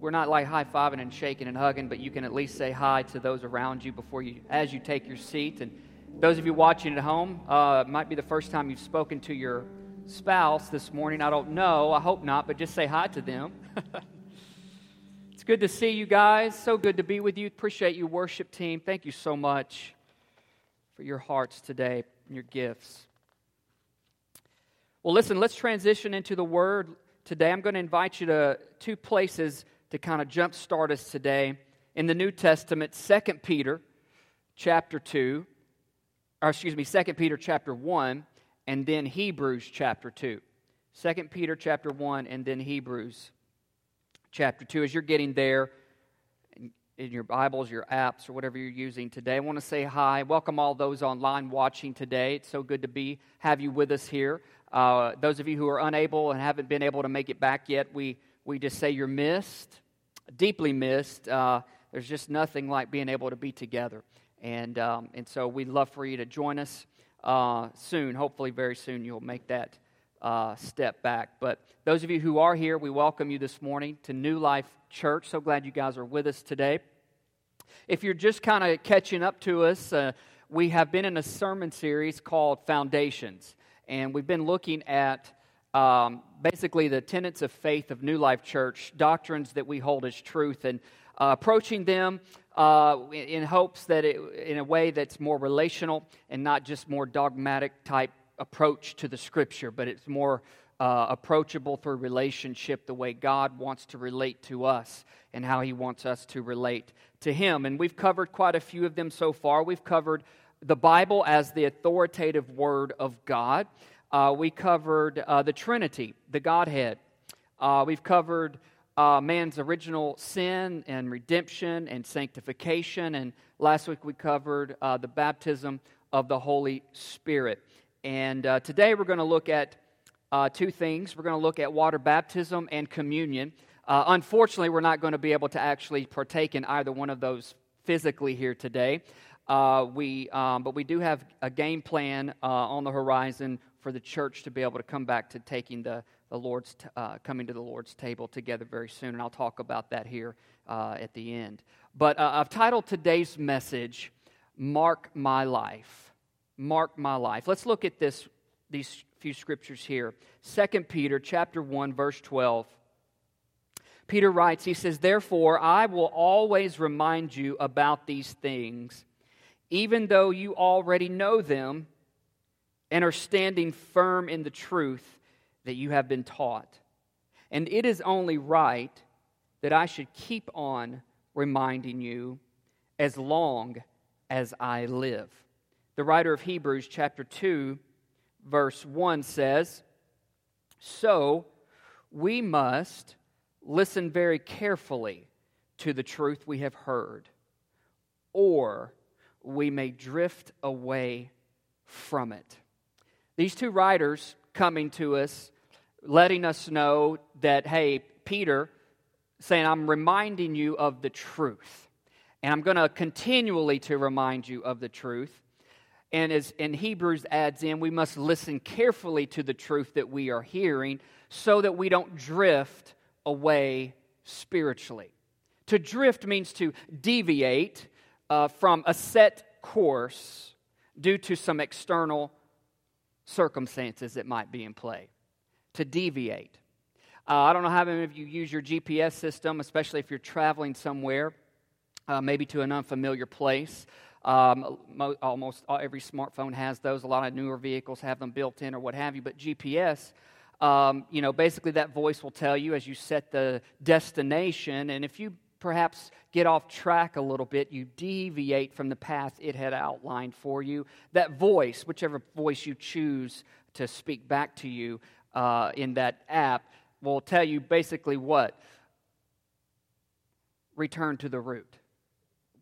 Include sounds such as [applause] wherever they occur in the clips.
we're not like high fiving and shaking and hugging, but you can at least say hi to those around you before you, as you take your seat. And those of you watching at home, uh, might be the first time you've spoken to your spouse this morning. I don't know. I hope not, but just say hi to them. [laughs] it's good to see you guys. So good to be with you. Appreciate you, worship team. Thank you so much for your hearts today and your gifts. Well, listen, let's transition into the Word today. I'm going to invite you to two places to kind of jumpstart us today. In the New Testament, 2 Peter chapter 2, or excuse me, 2 Peter chapter 1, and then Hebrews chapter 2. 2 Peter chapter 1, and then Hebrews chapter 2. As you're getting there, in your Bibles, your apps, or whatever you're using today. I want to say hi. Welcome all those online watching today. It's so good to be have you with us here. Uh, those of you who are unable and haven't been able to make it back yet, we we just say you're missed, deeply missed. Uh, there's just nothing like being able to be together, and um, and so we'd love for you to join us uh, soon. Hopefully, very soon you'll make that uh, step back. But those of you who are here, we welcome you this morning to New Life Church. So glad you guys are with us today. If you're just kind of catching up to us, uh, we have been in a sermon series called Foundations, and we've been looking at um, basically the tenets of faith of New Life Church, doctrines that we hold as truth, and uh, approaching them uh, in hopes that it, in a way that's more relational and not just more dogmatic type approach to the scripture, but it's more uh, approachable through relationship the way God wants to relate to us and how He wants us to relate to Him. And we've covered quite a few of them so far. We've covered the Bible as the authoritative Word of God. Uh, we covered uh, the Trinity, the Godhead. Uh, we've covered uh, man's original sin and redemption and sanctification. And last week we covered uh, the baptism of the Holy Spirit. And uh, today we're going to look at two things. We're going to look at water baptism and communion. Unfortunately, we're not going to be able to actually partake in either one of those physically here today. We, um, but we do have a game plan on the horizon for the church to be able to come back to taking the, the Lord's t- uh, coming to the Lord's table together very soon, and I'll talk about that here uh, at the end. But I've titled today's message "Mark My Life." Mark my life. Let's look at this these few scriptures here. 2 Peter chapter 1 verse 12. Peter writes, he says, "Therefore I will always remind you about these things, even though you already know them and are standing firm in the truth that you have been taught. And it is only right that I should keep on reminding you as long as I live." The writer of Hebrews chapter 2 verse 1 says, So we must listen very carefully to the truth we have heard, or we may drift away from it. These two writers coming to us, letting us know that, hey, Peter, saying, I'm reminding you of the truth. And I'm going to continually to remind you of the truth. And as in Hebrews adds in, we must listen carefully to the truth that we are hearing so that we don't drift away spiritually. To drift means to deviate uh, from a set course due to some external circumstances that might be in play. To deviate. Uh, I don't know how many of you use your GPS system, especially if you're traveling somewhere, uh, maybe to an unfamiliar place. Um, mo- almost every smartphone has those. A lot of newer vehicles have them built in or what have you. But GPS, um, you know, basically that voice will tell you as you set the destination. And if you perhaps get off track a little bit, you deviate from the path it had outlined for you. That voice, whichever voice you choose to speak back to you uh, in that app, will tell you basically what? Return to the route,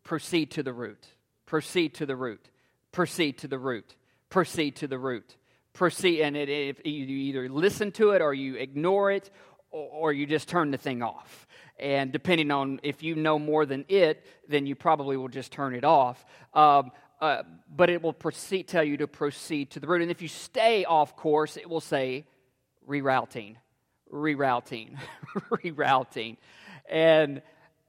proceed to the route proceed to the route, proceed to the route, proceed to the route, proceed. And it, if you either listen to it or you ignore it or, you just turn the thing off. And depending on if you know more than it, then you probably will just turn it off. Um, uh, but it will proceed, tell you to proceed to the route. And if you stay off course, it will say rerouting, rerouting, [laughs] rerouting. and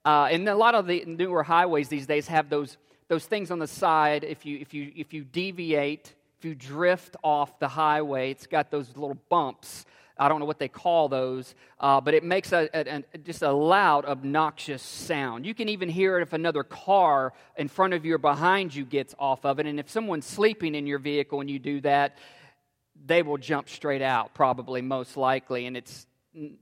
uh, and a lot of the newer highways these days have those those things on the side. If you if you if you deviate, if you drift off the highway, it's got those little bumps. I don't know what they call those, uh, but it makes a, a, a, just a loud, obnoxious sound. You can even hear it if another car in front of you or behind you gets off of it. And if someone's sleeping in your vehicle and you do that, they will jump straight out, probably, most likely. And it's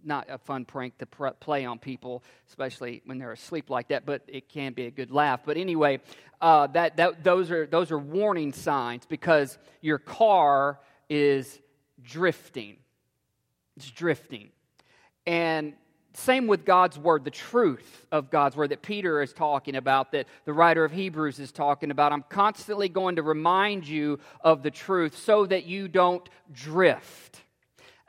not a fun prank to pr- play on people, especially when they're asleep like that. But it can be a good laugh. But anyway, uh, that, that those are those are warning signs because your car is drifting. It's drifting, and same with God's word, the truth of God's word that Peter is talking about, that the writer of Hebrews is talking about. I'm constantly going to remind you of the truth so that you don't drift.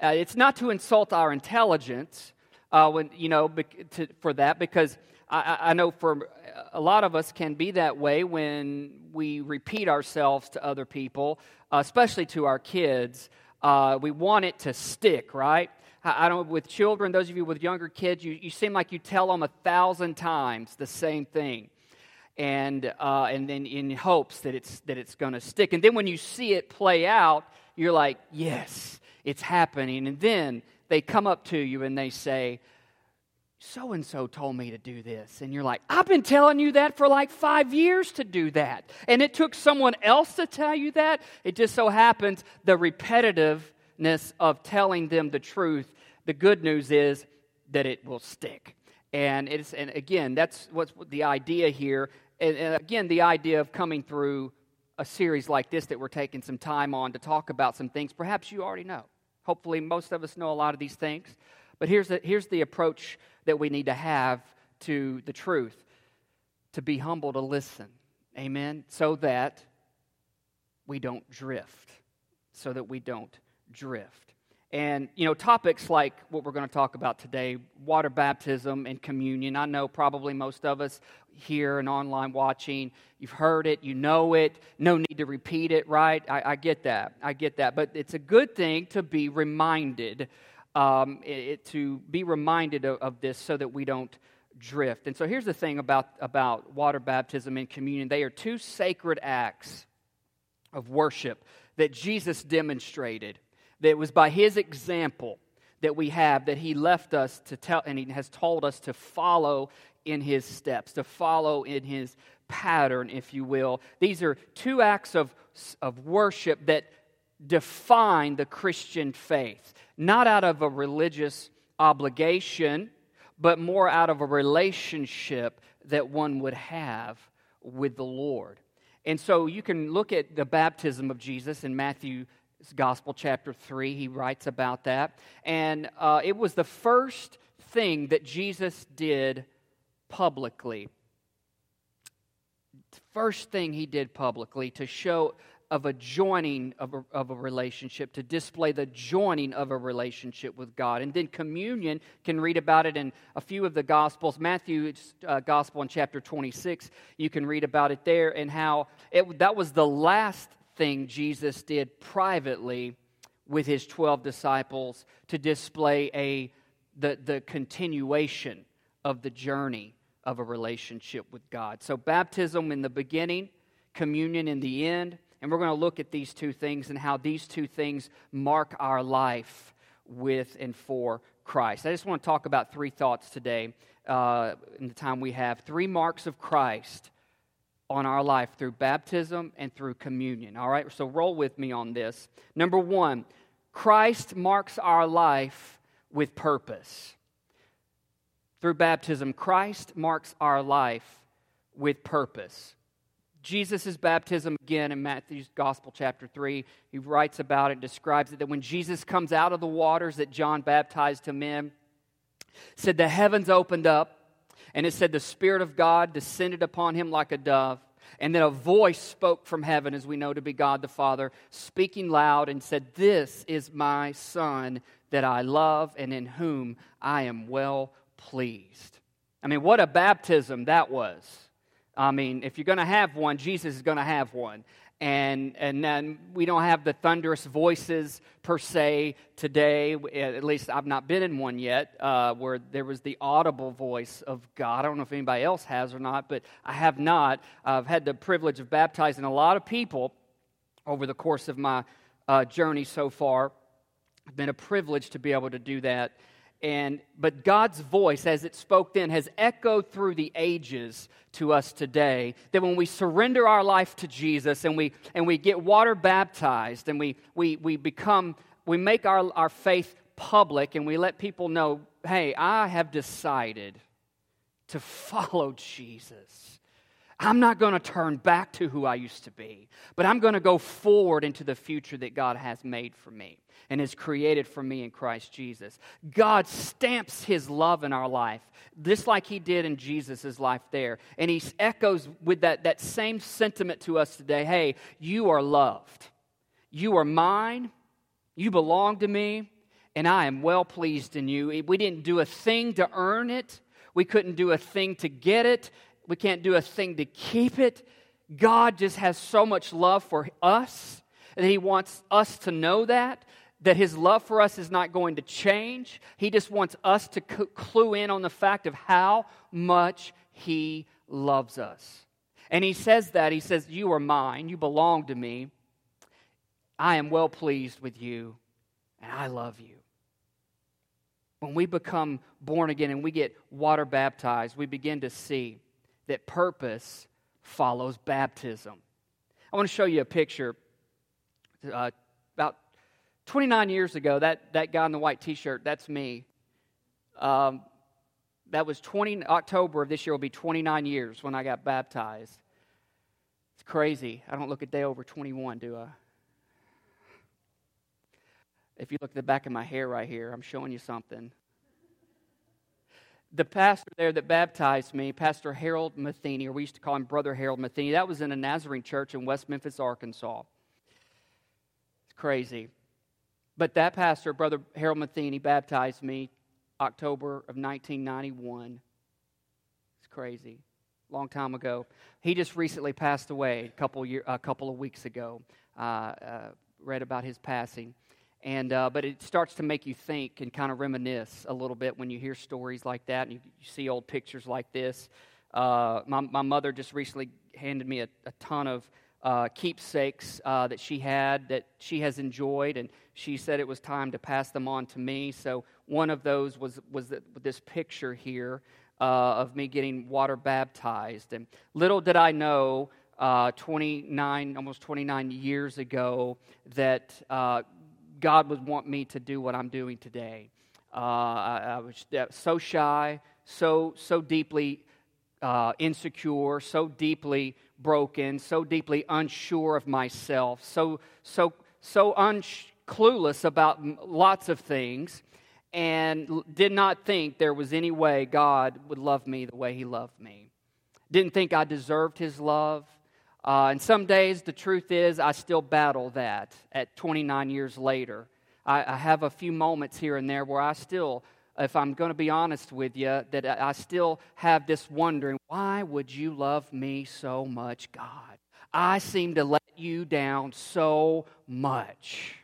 Uh, it's not to insult our intelligence, uh, when, you know, to, for that, because I, I, know for a lot of us can be that way when we repeat ourselves to other people, especially to our kids. Uh, we want it to stick, right? I, don't. With children, those of you with younger kids, you, you seem like you tell them a thousand times the same thing and uh, and then in hopes that it's that it's going to stick. And then when you see it play out, you're like, yes, it's happening. And then they come up to you and they say, so and so told me to do this. And you're like, I've been telling you that for like five years to do that. And it took someone else to tell you that. It just so happens the repetitiveness of telling them the truth, the good news is that it will stick. And it's and again, that's what's the idea here. And, and again, the idea of coming through a series like this that we're taking some time on to talk about some things perhaps you already know. Hopefully, most of us know a lot of these things. But here's the, here's the approach that we need to have to the truth to be humble to listen. Amen? So that we don't drift. So that we don't drift. And, you know, topics like what we're going to talk about today water baptism and communion. I know probably most of us here and online watching, you've heard it, you know it, no need to repeat it, right? I, I get that. I get that. But it's a good thing to be reminded, um, it, to be reminded of, of this so that we don't drift. And so here's the thing about, about water baptism and communion they are two sacred acts of worship that Jesus demonstrated that it was by his example that we have that he left us to tell and he has told us to follow in his steps, to follow in his pattern, if you will. These are two acts of, of worship that define the Christian faith, not out of a religious obligation, but more out of a relationship that one would have with the Lord. And so you can look at the baptism of Jesus in Matthew Gospel, chapter 3. He writes about that. And uh, it was the first thing that Jesus did publicly. First thing he did publicly to show of a joining of a, of a relationship, to display the joining of a relationship with God. And then communion, can read about it in a few of the Gospels. Matthew's uh, Gospel in chapter 26, you can read about it there, and how it, that was the last thing Jesus did privately with his 12 disciples to display a, the, the continuation of the journey of a relationship with God. So, baptism in the beginning, communion in the end. And we're going to look at these two things and how these two things mark our life with and for Christ. I just want to talk about three thoughts today uh, in the time we have. Three marks of Christ on our life through baptism and through communion. All right, so roll with me on this. Number one, Christ marks our life with purpose. Through baptism, Christ marks our life with purpose. Jesus' baptism, again in Matthew's Gospel, chapter 3, he writes about it, describes it that when Jesus comes out of the waters that John baptized him in, said the heavens opened up, and it said the Spirit of God descended upon him like a dove. And then a voice spoke from heaven, as we know to be God the Father, speaking loud and said, This is my Son that I love and in whom I am well pleased. I mean, what a baptism that was. I mean, if you're going to have one, Jesus is going to have one. and and then we don't have the thunderous voices per se today. At least I've not been in one yet, uh, where there was the audible voice of God. I don't know if anybody else has or not, but I have not. I've had the privilege of baptizing a lot of people over the course of my uh, journey so far. It's been a privilege to be able to do that and but god's voice as it spoke then has echoed through the ages to us today that when we surrender our life to jesus and we and we get water baptized and we we, we become we make our, our faith public and we let people know hey i have decided to follow jesus I'm not going to turn back to who I used to be, but I'm going to go forward into the future that God has made for me and has created for me in Christ Jesus. God stamps his love in our life, just like he did in Jesus' life there. And he echoes with that, that same sentiment to us today hey, you are loved. You are mine. You belong to me. And I am well pleased in you. We didn't do a thing to earn it. We couldn't do a thing to get it. We can't do a thing to keep it. God just has so much love for us, and He wants us to know that, that His love for us is not going to change. He just wants us to clue in on the fact of how much He loves us. And He says that He says, You are mine, you belong to me. I am well pleased with you, and I love you. When we become born again and we get water baptized, we begin to see that purpose follows baptism. I want to show you a picture. Uh, about 29 years ago, that, that guy in the white t shirt, that's me. Um, that was 20, October of this year will be 29 years when I got baptized. It's crazy. I don't look a day over 21, do I? If you look at the back of my hair right here, I'm showing you something the pastor there that baptized me, Pastor Harold Matheny, or we used to call him Brother Harold Matheny, that was in a Nazarene church in West Memphis, Arkansas. It's crazy. But that pastor, Brother Harold Matheny, baptized me October of 1991. It's crazy. Long time ago. He just recently passed away a couple, year, a couple of weeks ago. Uh, uh, read about his passing. And, uh, but it starts to make you think and kind of reminisce a little bit when you hear stories like that and you, you see old pictures like this. Uh, my, my mother just recently handed me a, a ton of uh, keepsakes uh, that she had that she has enjoyed, and she said it was time to pass them on to me. So one of those was, was the, this picture here uh, of me getting water baptized. And little did I know uh, 29, almost 29 years ago, that uh, God would want me to do what I'm doing today. Uh, I, I, was so shy, so so deeply uh, insecure, so deeply broken, so deeply unsure of myself, so so so clueless about lots of things, and did not think there was any way God would love me the way He loved me. Didn't think I deserved His love. Uh, and some days, the truth is, I still battle that at 29 years later. I, I have a few moments here and there where I still, if I'm going to be honest with you, that I still have this wondering why would you love me so much, God? I seem to let you down so much.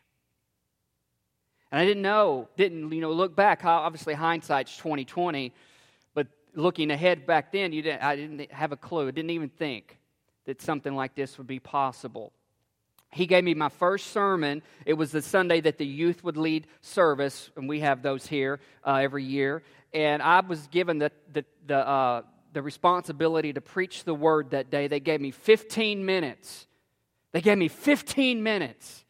And I didn't know, didn't you know, look back. Obviously, hindsight's 2020, but looking ahead back then, you didn't, I didn't have a clue. I didn't even think that something like this would be possible. He gave me my first sermon. It was the Sunday that the youth would lead service, and we have those here uh, every year. And I was given the, the, the, uh, the responsibility to preach the word that day. They gave me 15 minutes. They gave me 15 minutes.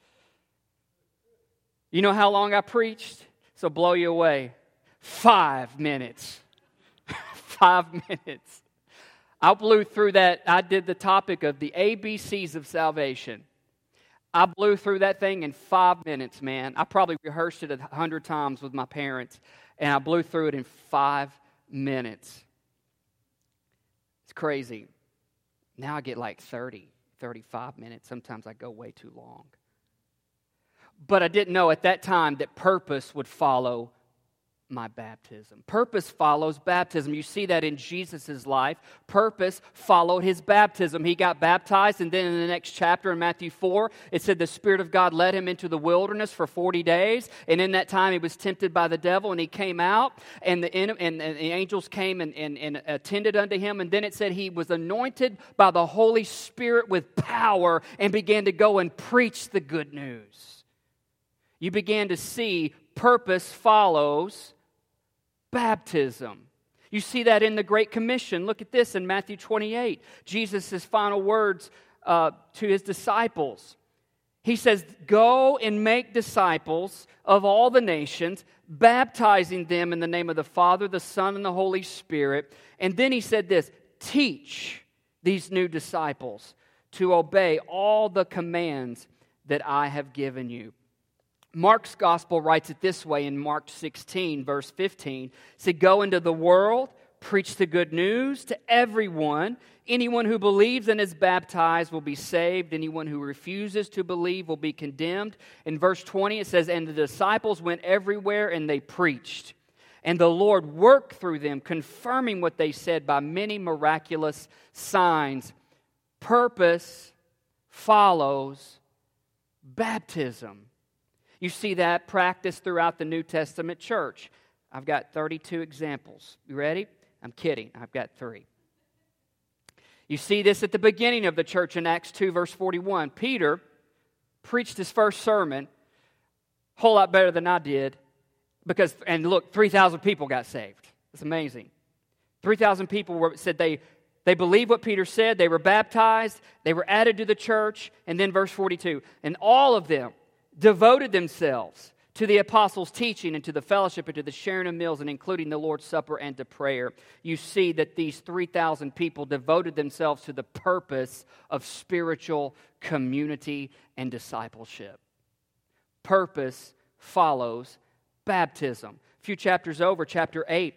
You know how long I preached? So blow you away. Five minutes. [laughs] Five minutes. I blew through that. I did the topic of the ABCs of salvation. I blew through that thing in five minutes, man. I probably rehearsed it a hundred times with my parents, and I blew through it in five minutes. It's crazy. Now I get like 30, 35 minutes. Sometimes I go way too long. But I didn't know at that time that purpose would follow my baptism. Purpose follows baptism. You see that in Jesus' life. Purpose followed his baptism. He got baptized, and then in the next chapter in Matthew 4, it said the Spirit of God led him into the wilderness for 40 days. And in that time, he was tempted by the devil, and he came out, and the, and, the angels came and, and, and attended unto him. And then it said he was anointed by the Holy Spirit with power and began to go and preach the good news. You began to see purpose follows baptism. You see that in the Great Commission. Look at this in Matthew 28, Jesus' final words uh, to his disciples. He says, Go and make disciples of all the nations, baptizing them in the name of the Father, the Son, and the Holy Spirit. And then he said this Teach these new disciples to obey all the commands that I have given you. Mark's gospel writes it this way in Mark 16, verse 15. It said, Go into the world, preach the good news to everyone. Anyone who believes and is baptized will be saved. Anyone who refuses to believe will be condemned. In verse 20, it says, And the disciples went everywhere and they preached. And the Lord worked through them, confirming what they said by many miraculous signs. Purpose follows baptism. You see that practice throughout the New Testament church. I've got 32 examples. You ready? I'm kidding. I've got three. You see this at the beginning of the church in Acts 2, verse 41. Peter preached his first sermon a whole lot better than I did because, and look, 3,000 people got saved. It's amazing. 3,000 people were, said they, they believed what Peter said, they were baptized, they were added to the church, and then verse 42. And all of them devoted themselves to the apostles' teaching and to the fellowship and to the sharing of meals and including the Lord's Supper and to prayer, you see that these 3,000 people devoted themselves to the purpose of spiritual community and discipleship. Purpose follows baptism. A few chapters over, chapter 8,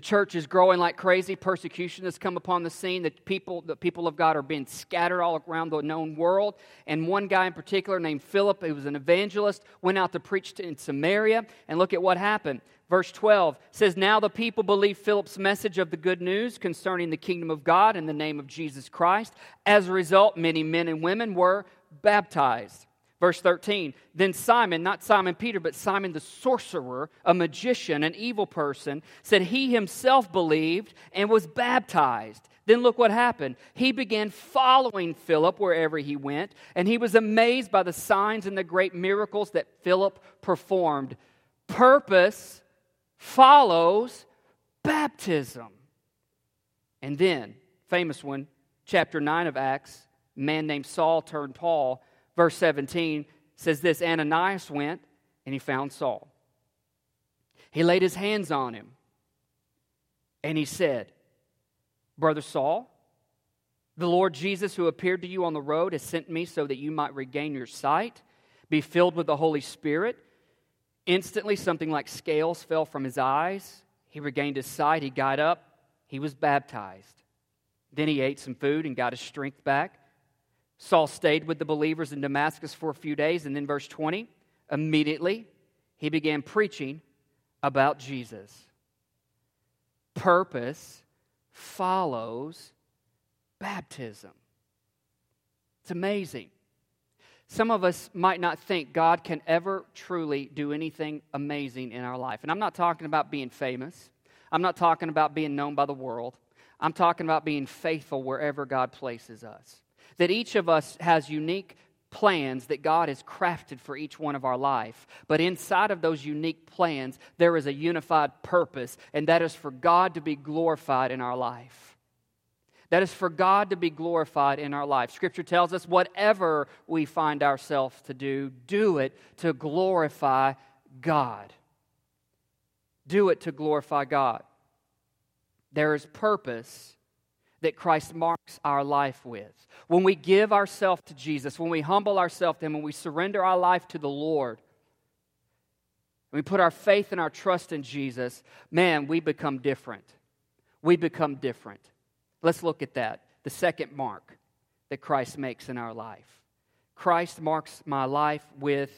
the church is growing like crazy. Persecution has come upon the scene. The people, the people of God are being scattered all around the known world. And one guy in particular, named Philip, who was an evangelist, went out to preach in Samaria. And look at what happened. Verse 12 says, Now the people believed Philip's message of the good news concerning the kingdom of God in the name of Jesus Christ. As a result, many men and women were baptized. Verse 13, then Simon, not Simon Peter, but Simon the sorcerer, a magician, an evil person, said he himself believed and was baptized. Then look what happened. He began following Philip wherever he went, and he was amazed by the signs and the great miracles that Philip performed. Purpose follows baptism. And then, famous one, chapter 9 of Acts, man named Saul turned Paul verse 17 says this Ananias went and he found Saul. He laid his hands on him and he said, Brother Saul, the Lord Jesus, who appeared to you on the road, has sent me so that you might regain your sight, be filled with the Holy Spirit. Instantly, something like scales fell from his eyes. He regained his sight. He got up. He was baptized. Then he ate some food and got his strength back. Saul stayed with the believers in Damascus for a few days, and then, verse 20, immediately he began preaching about Jesus. Purpose follows baptism. It's amazing. Some of us might not think God can ever truly do anything amazing in our life. And I'm not talking about being famous, I'm not talking about being known by the world. I'm talking about being faithful wherever God places us that each of us has unique plans that God has crafted for each one of our life. But inside of those unique plans, there is a unified purpose, and that is for God to be glorified in our life. That is for God to be glorified in our life. Scripture tells us whatever we find ourselves to do, do it to glorify God. Do it to glorify God. There is purpose that Christ marks our life with. When we give ourselves to Jesus, when we humble ourselves to Him, when we surrender our life to the Lord, we put our faith and our trust in Jesus, man, we become different. We become different. Let's look at that. The second mark that Christ makes in our life. Christ marks my life with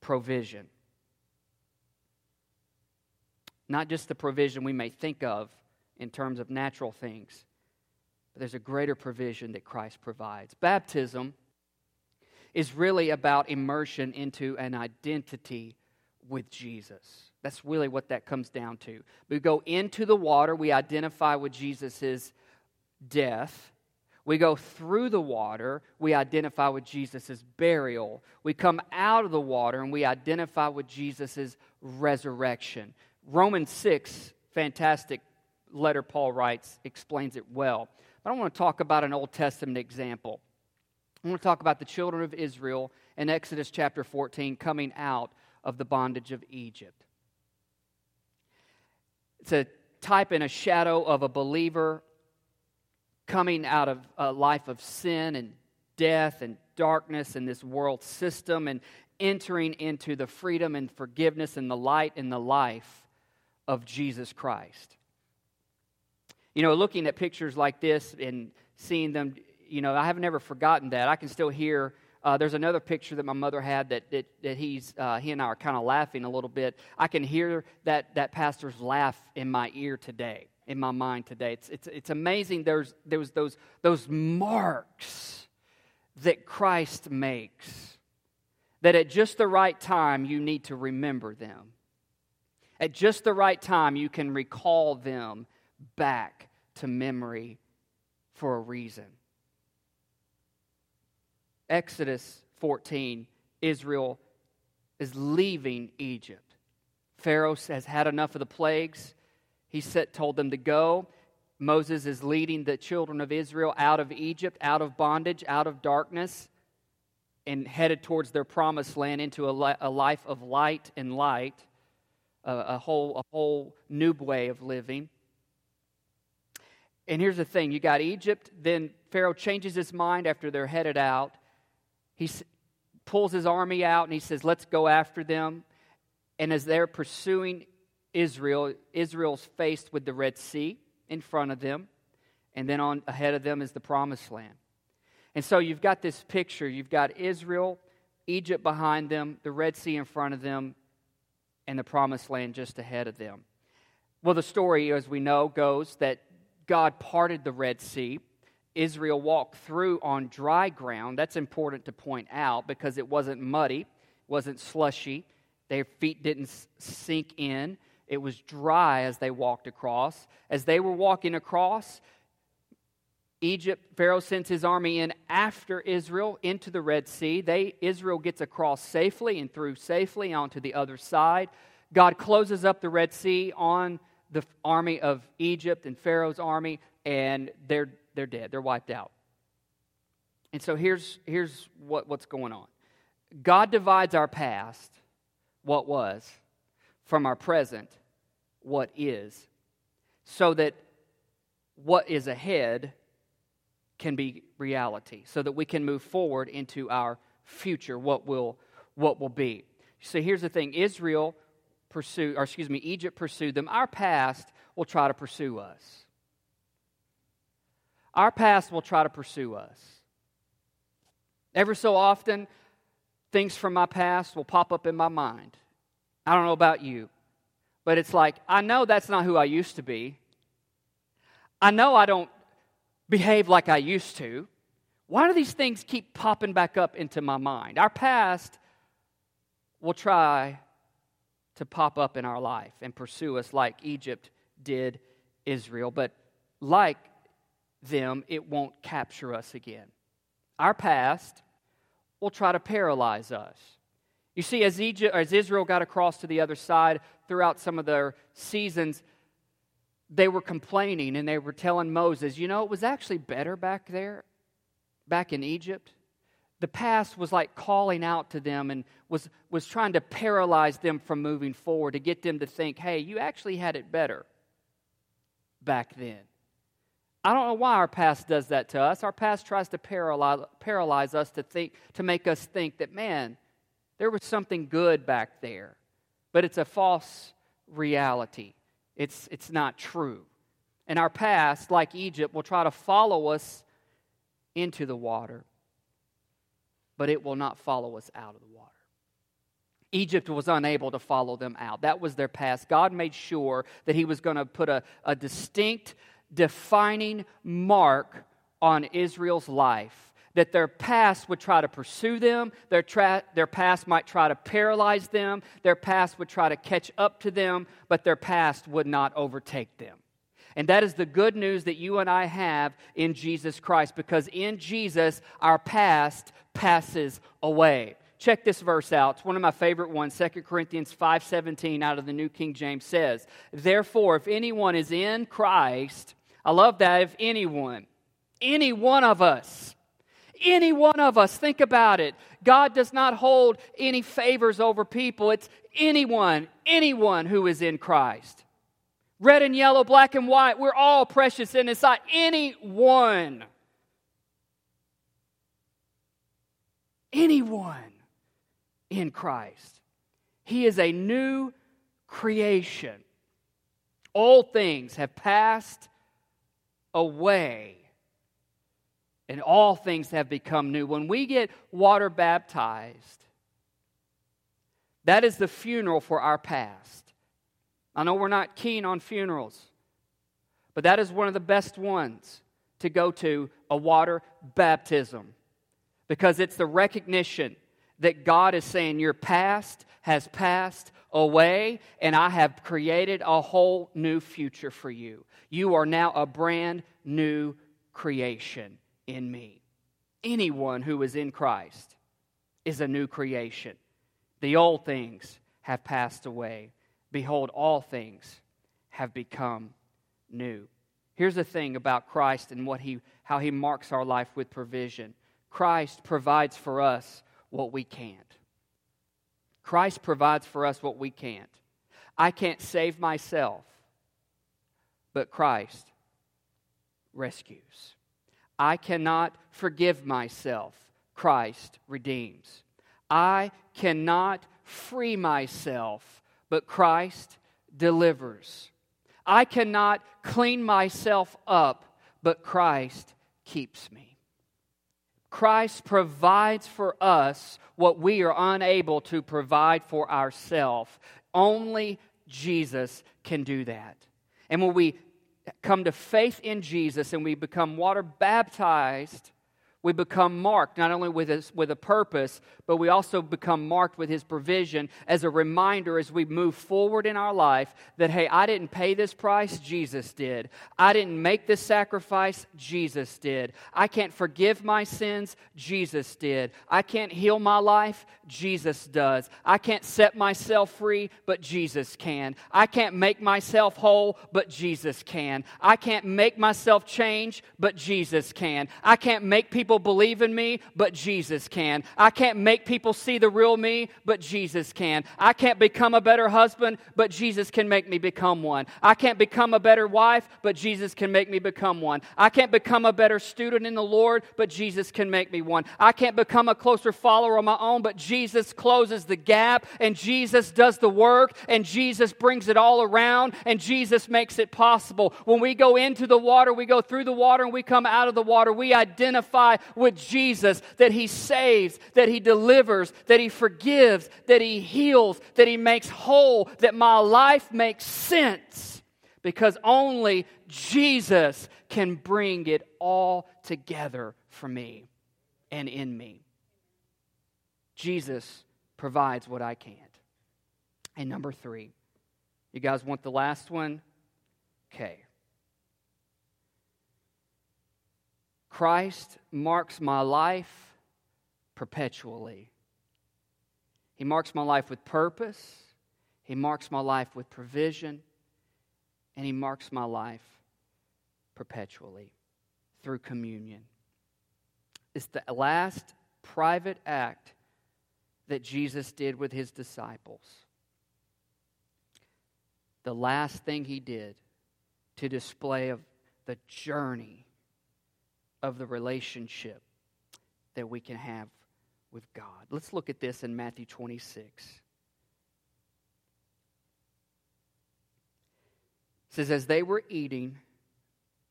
provision. Not just the provision we may think of in terms of natural things, but there's a greater provision that Christ provides. Baptism is really about immersion into an identity with Jesus. That's really what that comes down to. We go into the water, we identify with Jesus' death. We go through the water, we identify with Jesus' burial. We come out of the water and we identify with Jesus' resurrection. Romans 6, fantastic letter Paul writes, explains it well. But I want to talk about an Old Testament example. I want to talk about the children of Israel in Exodus chapter 14 coming out of the bondage of Egypt. It's a type and a shadow of a believer coming out of a life of sin and death and darkness and this world system and entering into the freedom and forgiveness and the light and the life of Jesus Christ. You know, looking at pictures like this and seeing them, you know, I have never forgotten that. I can still hear. Uh, there's another picture that my mother had that, that, that he's, uh, he and I are kind of laughing a little bit. I can hear that, that pastor's laugh in my ear today, in my mind today. It's, it's, it's amazing there's, there was those, those marks that Christ makes, that at just the right time you need to remember them. At just the right time, you can recall them back to memory for a reason. Exodus 14, Israel is leaving Egypt. Pharaoh has had enough of the plagues. He set, told them to go. Moses is leading the children of Israel out of Egypt, out of bondage, out of darkness, and headed towards their promised land into a, a life of light and light a, a, whole, a whole new way of living. And here's the thing you got Egypt, then Pharaoh changes his mind after they're headed out. He pulls his army out and he says, Let's go after them. And as they're pursuing Israel, Israel's faced with the Red Sea in front of them, and then on ahead of them is the Promised Land. And so you've got this picture. You've got Israel, Egypt behind them, the Red Sea in front of them, and the promised land just ahead of them. Well, the story, as we know, goes that God parted the Red Sea. Israel walked through on dry ground. That's important to point out because it wasn't muddy, wasn't slushy. Their feet didn't sink in. It was dry as they walked across. As they were walking across, Egypt, Pharaoh sends his army in after Israel into the Red Sea. They, Israel gets across safely and through safely onto the other side. God closes up the Red Sea on the army of Egypt and Pharaoh's army, and they're, they're dead. They're wiped out. And so here's, here's what, what's going on God divides our past, what was, from our present, what is, so that what is ahead can be reality so that we can move forward into our future, what will, what will be. So here's the thing Israel pursued, or excuse me, Egypt pursued them. Our past will try to pursue us. Our past will try to pursue us. Ever so often, things from my past will pop up in my mind. I don't know about you, but it's like, I know that's not who I used to be. I know I don't behave like I used to. Why do these things keep popping back up into my mind? Our past will try to pop up in our life and pursue us like Egypt did Israel, but like them, it won't capture us again. Our past will try to paralyze us. You see, as, Egypt, as Israel got across to the other side throughout some of their seasons, they were complaining and they were telling Moses, you know, it was actually better back there, back in Egypt. The past was like calling out to them and was, was trying to paralyze them from moving forward, to get them to think, hey, you actually had it better back then. I don't know why our past does that to us. Our past tries to paralyze, paralyze us to think, to make us think that, man, there was something good back there. But it's a false reality. It's, it's not true. And our past, like Egypt, will try to follow us into the water, but it will not follow us out of the water. Egypt was unable to follow them out. That was their past. God made sure that He was going to put a, a distinct, defining mark on Israel's life. That their past would try to pursue them, their, tra- their past might try to paralyze them, their past would try to catch up to them, but their past would not overtake them. And that is the good news that you and I have in Jesus Christ because in Jesus, our past passes away. Check this verse out. It's one of my favorite ones. 2 Corinthians 5:17 out of the New King James says, "Therefore, if anyone is in Christ, I love that if anyone, any one of us, any one of us, think about it. God does not hold any favors over people. It's anyone, anyone who is in Christ. Red and yellow, black and white, we're all precious in His sight. Anyone. Anyone in Christ. He is a new creation. All things have passed away, and all things have become new. When we get water baptized, that is the funeral for our past. I know we're not keen on funerals, but that is one of the best ones to go to a water baptism because it's the recognition that God is saying, Your past has passed away, and I have created a whole new future for you. You are now a brand new creation in me. Anyone who is in Christ is a new creation. The old things have passed away. Behold, all things have become new. Here's the thing about Christ and what he, how he marks our life with provision Christ provides for us what we can't. Christ provides for us what we can't. I can't save myself, but Christ rescues. I cannot forgive myself, Christ redeems. I cannot free myself, but Christ delivers. I cannot clean myself up, but Christ keeps me. Christ provides for us what we are unable to provide for ourselves. Only Jesus can do that. And when we come to faith in Jesus and we become water baptized, we become marked not only with, with a purpose, but we also become marked with His provision as a reminder as we move forward in our life that, hey, I didn't pay this price, Jesus did. I didn't make this sacrifice, Jesus did. I can't forgive my sins, Jesus did. I can't heal my life, Jesus does. I can't set myself free, but Jesus can. I can't make myself whole, but Jesus can. I can't make myself change, but Jesus can. I can't make people believe in me, but Jesus can. I can't make people see the real me, but Jesus can. I can't become a better husband, but Jesus can make me become one. I can't become a better wife, but Jesus can make me become one. I can't become a better student in the Lord, but Jesus can make me one. I can't become a closer follower on my own, but Jesus closes the gap, and Jesus does the work, and Jesus brings it all around, and Jesus makes it possible. When we go into the water, we go through the water, and we come out of the water, we identify with Jesus that He saves, that He delivers, that He forgives, that He heals, that He makes whole, that my life makes sense because only Jesus can bring it all together for me and in me. Jesus provides what I can't. And number three, you guys want the last one? Okay. Christ marks my life perpetually. He marks my life with purpose, He marks my life with provision, and He marks my life perpetually through communion. It's the last private act that Jesus did with His disciples. The last thing He did to display of the journey of the relationship that we can have with God. Let's look at this in Matthew 26. It says, As they were eating,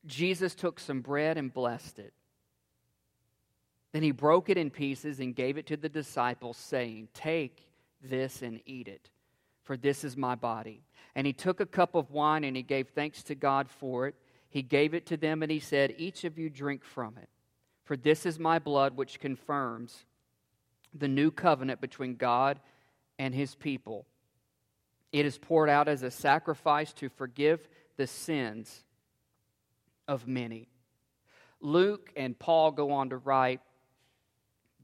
Jesus took some bread and blessed it. Then he broke it in pieces and gave it to the disciples, saying, Take, this and eat it, for this is my body. And he took a cup of wine and he gave thanks to God for it. He gave it to them and he said, Each of you drink from it, for this is my blood which confirms the new covenant between God and his people. It is poured out as a sacrifice to forgive the sins of many. Luke and Paul go on to write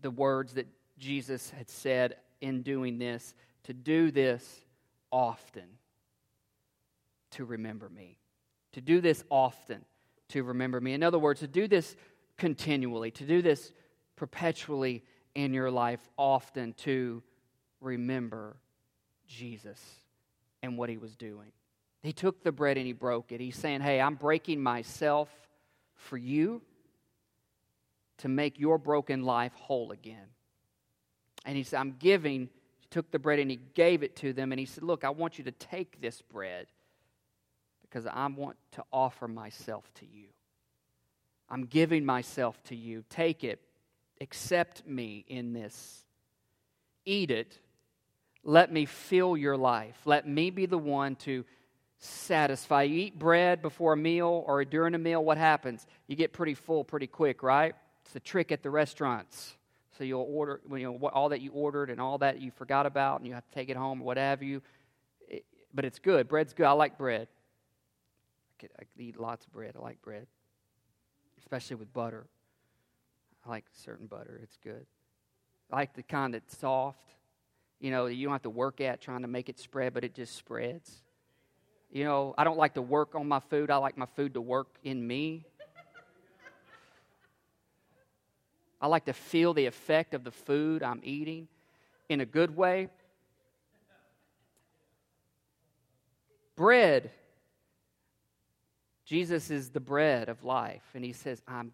the words that Jesus had said in doing this to do this often to remember me. To do this often to remember me. In other words, to do this continually, to do this perpetually in your life, often to remember Jesus and what he was doing. He took the bread and he broke it. He's saying, Hey, I'm breaking myself for you to make your broken life whole again. And he said, I'm giving, he took the bread and he gave it to them. And he said, Look, I want you to take this bread because I want to offer myself to you. I'm giving myself to you. Take it. Accept me in this. Eat it. Let me fill your life. Let me be the one to satisfy. You eat bread before a meal or during a meal, what happens? You get pretty full pretty quick, right? It's the trick at the restaurants. So you'll order, you know, all that you ordered and all that you forgot about, and you have to take it home or what have you. It, but it's good. Bread's good. I like bread. I could, I could eat lots of bread. I like bread, especially with butter. I like certain butter. It's good. I like the kind that's soft. You know, you don't have to work at trying to make it spread, but it just spreads. You know, I don't like to work on my food. I like my food to work in me. I like to feel the effect of the food I'm eating in a good way. Bread. Jesus is the bread of life. And he says, I'm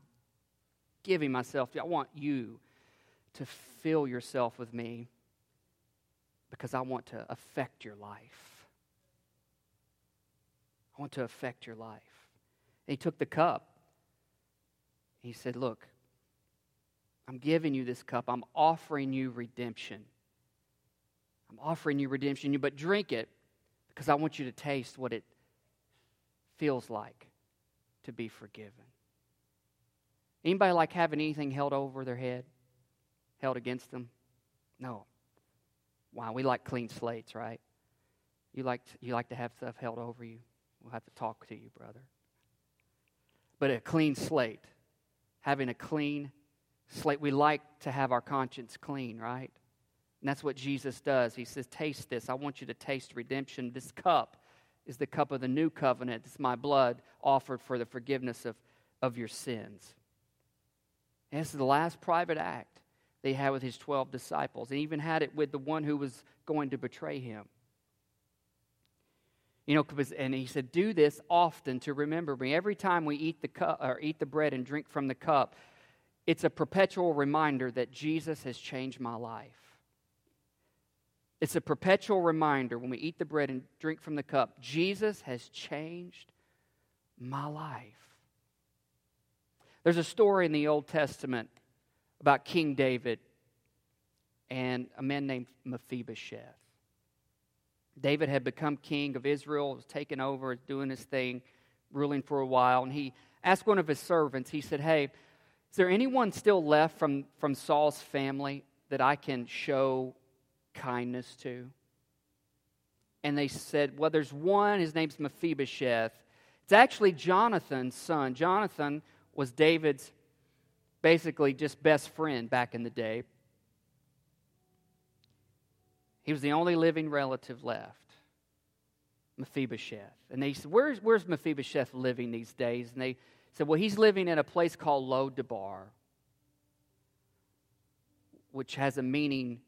giving myself. to you. I want you to fill yourself with me because I want to affect your life. I want to affect your life. And he took the cup. He said, Look, I'm giving you this cup. I'm offering you redemption. I'm offering you redemption, but drink it because I want you to taste what it feels like to be forgiven. Anybody like having anything held over their head, held against them? No. Why? We like clean slates, right? You like to, you like to have stuff held over you. We'll have to talk to you, brother. But a clean slate, having a clean slate, we like to have our conscience clean, right? And that's what Jesus does. He says, Taste this. I want you to taste redemption. This cup is the cup of the new covenant. It's my blood offered for the forgiveness of, of your sins. And this is the last private act they had with his 12 disciples. And even had it with the one who was going to betray him. You know, and he said, Do this often to remember me. Every time we eat the cup or eat the bread and drink from the cup, it's a perpetual reminder that Jesus has changed my life. It's a perpetual reminder when we eat the bread and drink from the cup, Jesus has changed my life. There's a story in the Old Testament about King David and a man named Mephibosheth. David had become king of Israel, was taking over, doing his thing, ruling for a while. And he asked one of his servants, he said, Hey, is there anyone still left from, from Saul's family that I can show kindness to? And they said, Well, there's one. His name's Mephibosheth. It's actually Jonathan's son. Jonathan was David's basically just best friend back in the day. He was the only living relative left, Mephibosheth. And they said, Where's, where's Mephibosheth living these days? And they said, Well, he's living in a place called Lo-debar, which has a meaning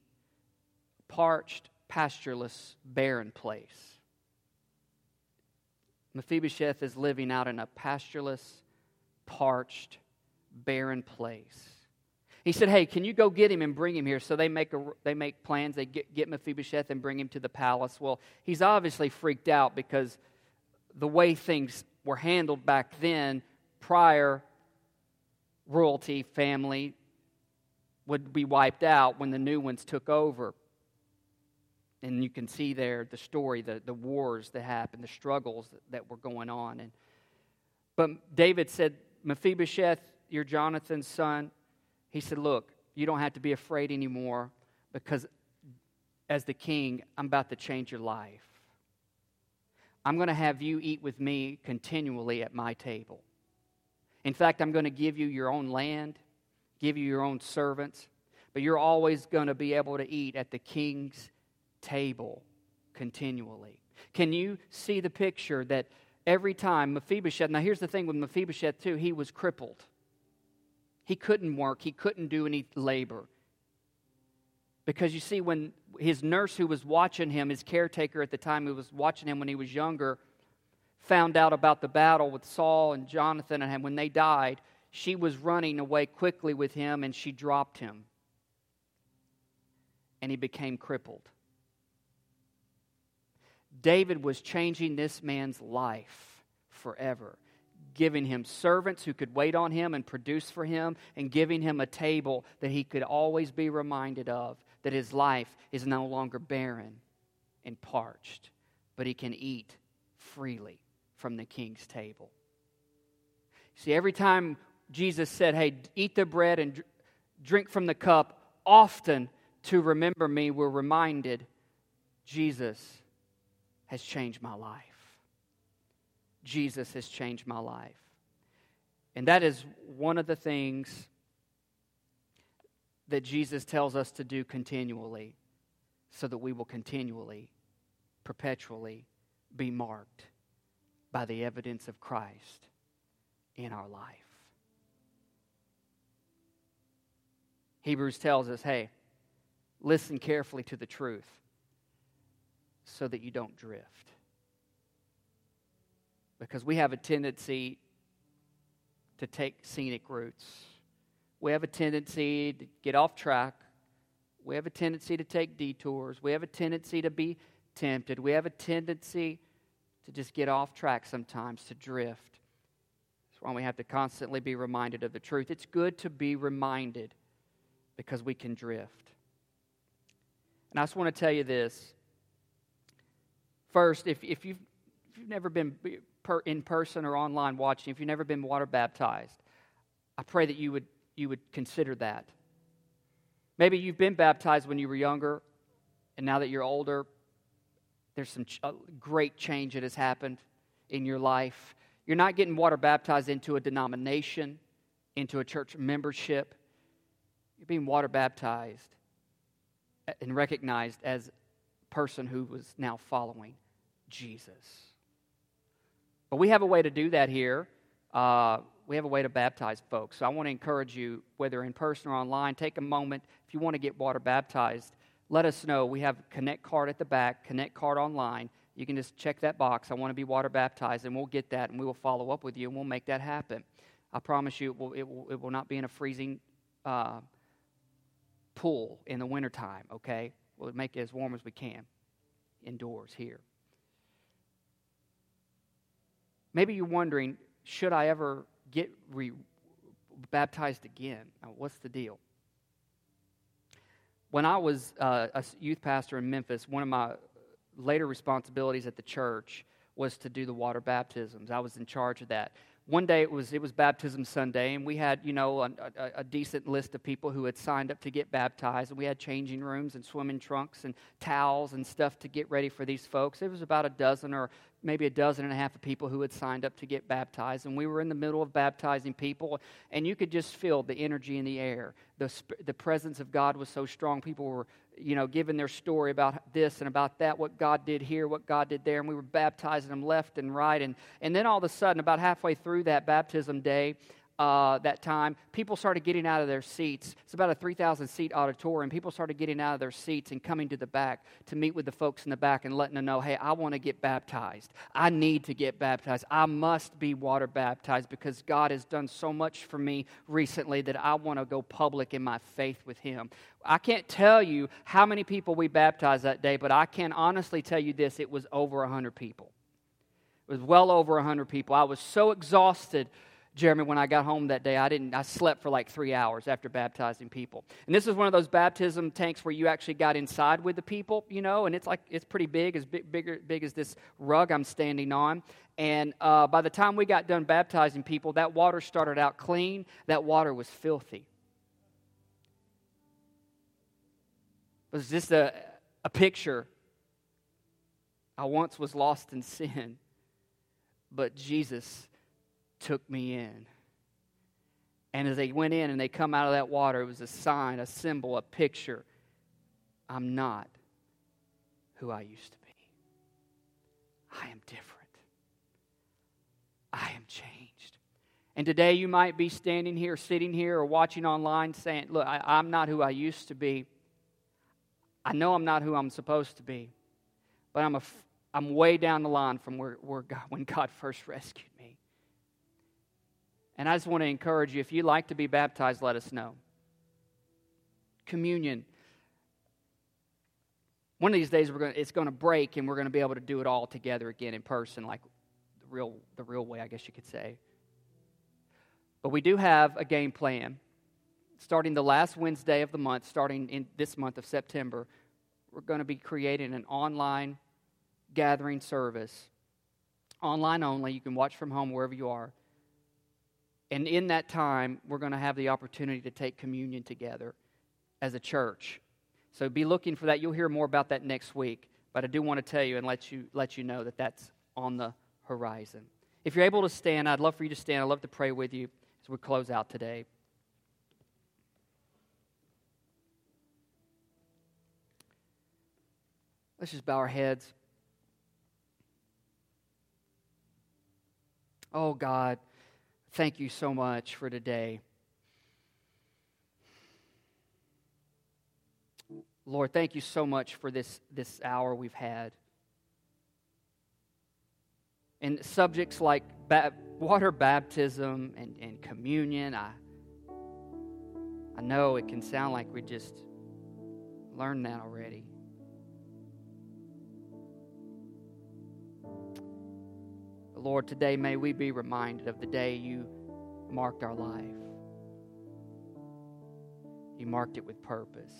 parched, pastureless, barren place. Mephibosheth is living out in a pastureless, parched, barren place. He said, Hey, can you go get him and bring him here? So they make, a, they make plans. They get, get Mephibosheth and bring him to the palace. Well, he's obviously freaked out because the way things were handled back then, prior royalty family would be wiped out when the new ones took over. And you can see there the story, the, the wars that happened, the struggles that, that were going on. And, but David said, Mephibosheth, you're Jonathan's son. He said, Look, you don't have to be afraid anymore because as the king, I'm about to change your life. I'm going to have you eat with me continually at my table. In fact, I'm going to give you your own land, give you your own servants, but you're always going to be able to eat at the king's table continually. Can you see the picture that every time Mephibosheth, now here's the thing with Mephibosheth too, he was crippled. He couldn't work, he couldn't do any labor. Because you see, when his nurse who was watching him, his caretaker at the time who was watching him when he was younger, found out about the battle with Saul and Jonathan, and when they died, she was running away quickly with him and she dropped him. And he became crippled. David was changing this man's life forever, giving him servants who could wait on him and produce for him, and giving him a table that he could always be reminded of that his life is no longer barren and parched, but he can eat freely from the king's table. See, every time Jesus said, Hey, eat the bread and drink from the cup, often to remember me, we're reminded Jesus has changed my life. Jesus has changed my life. And that is one of the things that Jesus tells us to do continually so that we will continually, perpetually be marked by the evidence of Christ in our life. Hebrews tells us hey, listen carefully to the truth so that you don't drift. Because we have a tendency to take scenic routes we have a tendency to get off track. We have a tendency to take detours. We have a tendency to be tempted. We have a tendency to just get off track sometimes, to drift. That's why we have to constantly be reminded of the truth. It's good to be reminded because we can drift. And I just want to tell you this. First, if, if, you've, if you've never been per, in person or online watching, if you've never been water baptized, I pray that you would you would consider that. Maybe you've been baptized when you were younger, and now that you're older, there's some ch- great change that has happened in your life. You're not getting water baptized into a denomination, into a church membership. You're being water baptized and recognized as person who was now following Jesus. But we have a way to do that here. Uh, we have a way to baptize folks. So I want to encourage you, whether in person or online, take a moment. If you want to get water baptized, let us know. We have Connect card at the back, Connect card online. You can just check that box. I want to be water baptized, and we'll get that, and we will follow up with you, and we'll make that happen. I promise you, it will, it will, it will not be in a freezing uh, pool in the wintertime, okay? We'll make it as warm as we can indoors here. Maybe you're wondering, should I ever get re- baptized again. What's the deal? When I was uh, a youth pastor in Memphis, one of my later responsibilities at the church was to do the water baptisms. I was in charge of that one day it was it was baptism sunday and we had you know a, a, a, decent list of people who had signed up to get baptized and we had changing rooms and swimming trunks and towels and stuff to get ready for these folks. It was about a dozen or maybe a dozen and a half of people who had signed up to get baptized and we were in the middle of baptizing people and you could just feel the energy in the air the, the presence of god was so strong people were you know, giving their story about this and about that, what God did here, what God did there, and we were baptizing them left and right. And, and then all of a sudden, about halfway through that baptism day, uh, that time, people started getting out of their seats. It's about a 3,000 seat auditorium. People started getting out of their seats and coming to the back to meet with the folks in the back and letting them know, hey, I want to get baptized. I need to get baptized. I must be water baptized because God has done so much for me recently that I want to go public in my faith with Him. I can't tell you how many people we baptized that day, but I can honestly tell you this it was over 100 people. It was well over 100 people. I was so exhausted Jeremy, when I got home that day, I didn't. I slept for like three hours after baptizing people. And this is one of those baptism tanks where you actually got inside with the people, you know, and it's like it's pretty big, as big, bigger, big as this rug I'm standing on. And uh, by the time we got done baptizing people, that water started out clean. That water was filthy. Was just a, a picture. I once was lost in sin, but Jesus took me in. And as they went in and they come out of that water, it was a sign, a symbol, a picture. I'm not who I used to be. I am different. I am changed. And today you might be standing here, sitting here, or watching online saying, Look, I, am not who I used to be. I know I'm not who I'm supposed to be, but I'm, a, I'm way down the line from where, where God, when God [laughs] first rescued. And I just want to encourage you if you'd like to be baptized, let us know. Communion. One of these days, we're going to, it's going to break, and we're going to be able to do it all together again in person, like the real, the real way, I guess you could say. But we do have a game plan. Starting the last Wednesday of the month, starting in this month of September, we're going to be creating an online gathering service. Online only. You can watch from home wherever you are. And in that time, we're going to have the opportunity to take communion together as a church. So be looking for that. You'll hear more about that next week. But I do want to tell you and let you, let you know that that's on the horizon. If you're able to stand, I'd love for you to stand. I'd love to pray with you as we close out today. Let's just bow our heads. Oh, God thank you so much for today. Lord, thank you so much for this, this hour we've had. And subjects like ba- water baptism and, and communion, I, I know it can sound like we just learned that already. Lord, today may we be reminded of the day you marked our life. You marked it with purpose.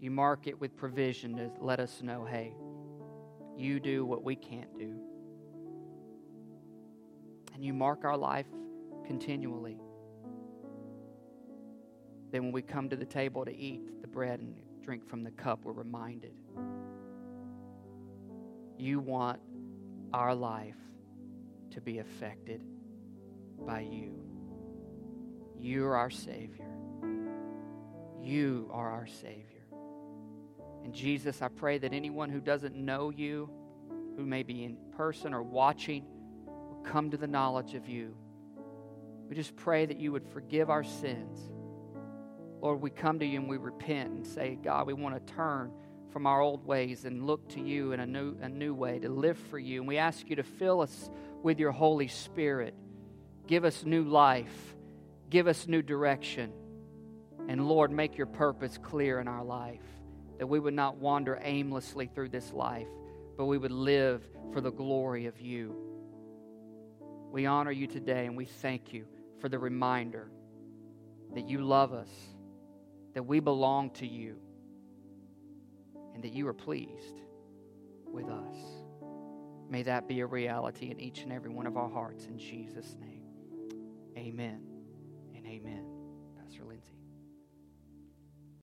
You mark it with provision to let us know hey, you do what we can't do. And you mark our life continually. Then when we come to the table to eat the bread and drink from the cup, we're reminded. You want our life to be affected by you. You are our Savior. You are our Savior. And Jesus, I pray that anyone who doesn't know you, who may be in person or watching, will come to the knowledge of you. We just pray that you would forgive our sins. Lord, we come to you and we repent and say, God, we want to turn from our old ways and look to you in a new, a new way to live for you. And we ask you to fill us with your Holy Spirit. Give us new life. Give us new direction. And Lord, make your purpose clear in our life. That we would not wander aimlessly through this life, but we would live for the glory of you. We honor you today and we thank you for the reminder that you love us, that we belong to you and that you are pleased with us. May that be a reality in each and every one of our hearts in Jesus' name. Amen and amen.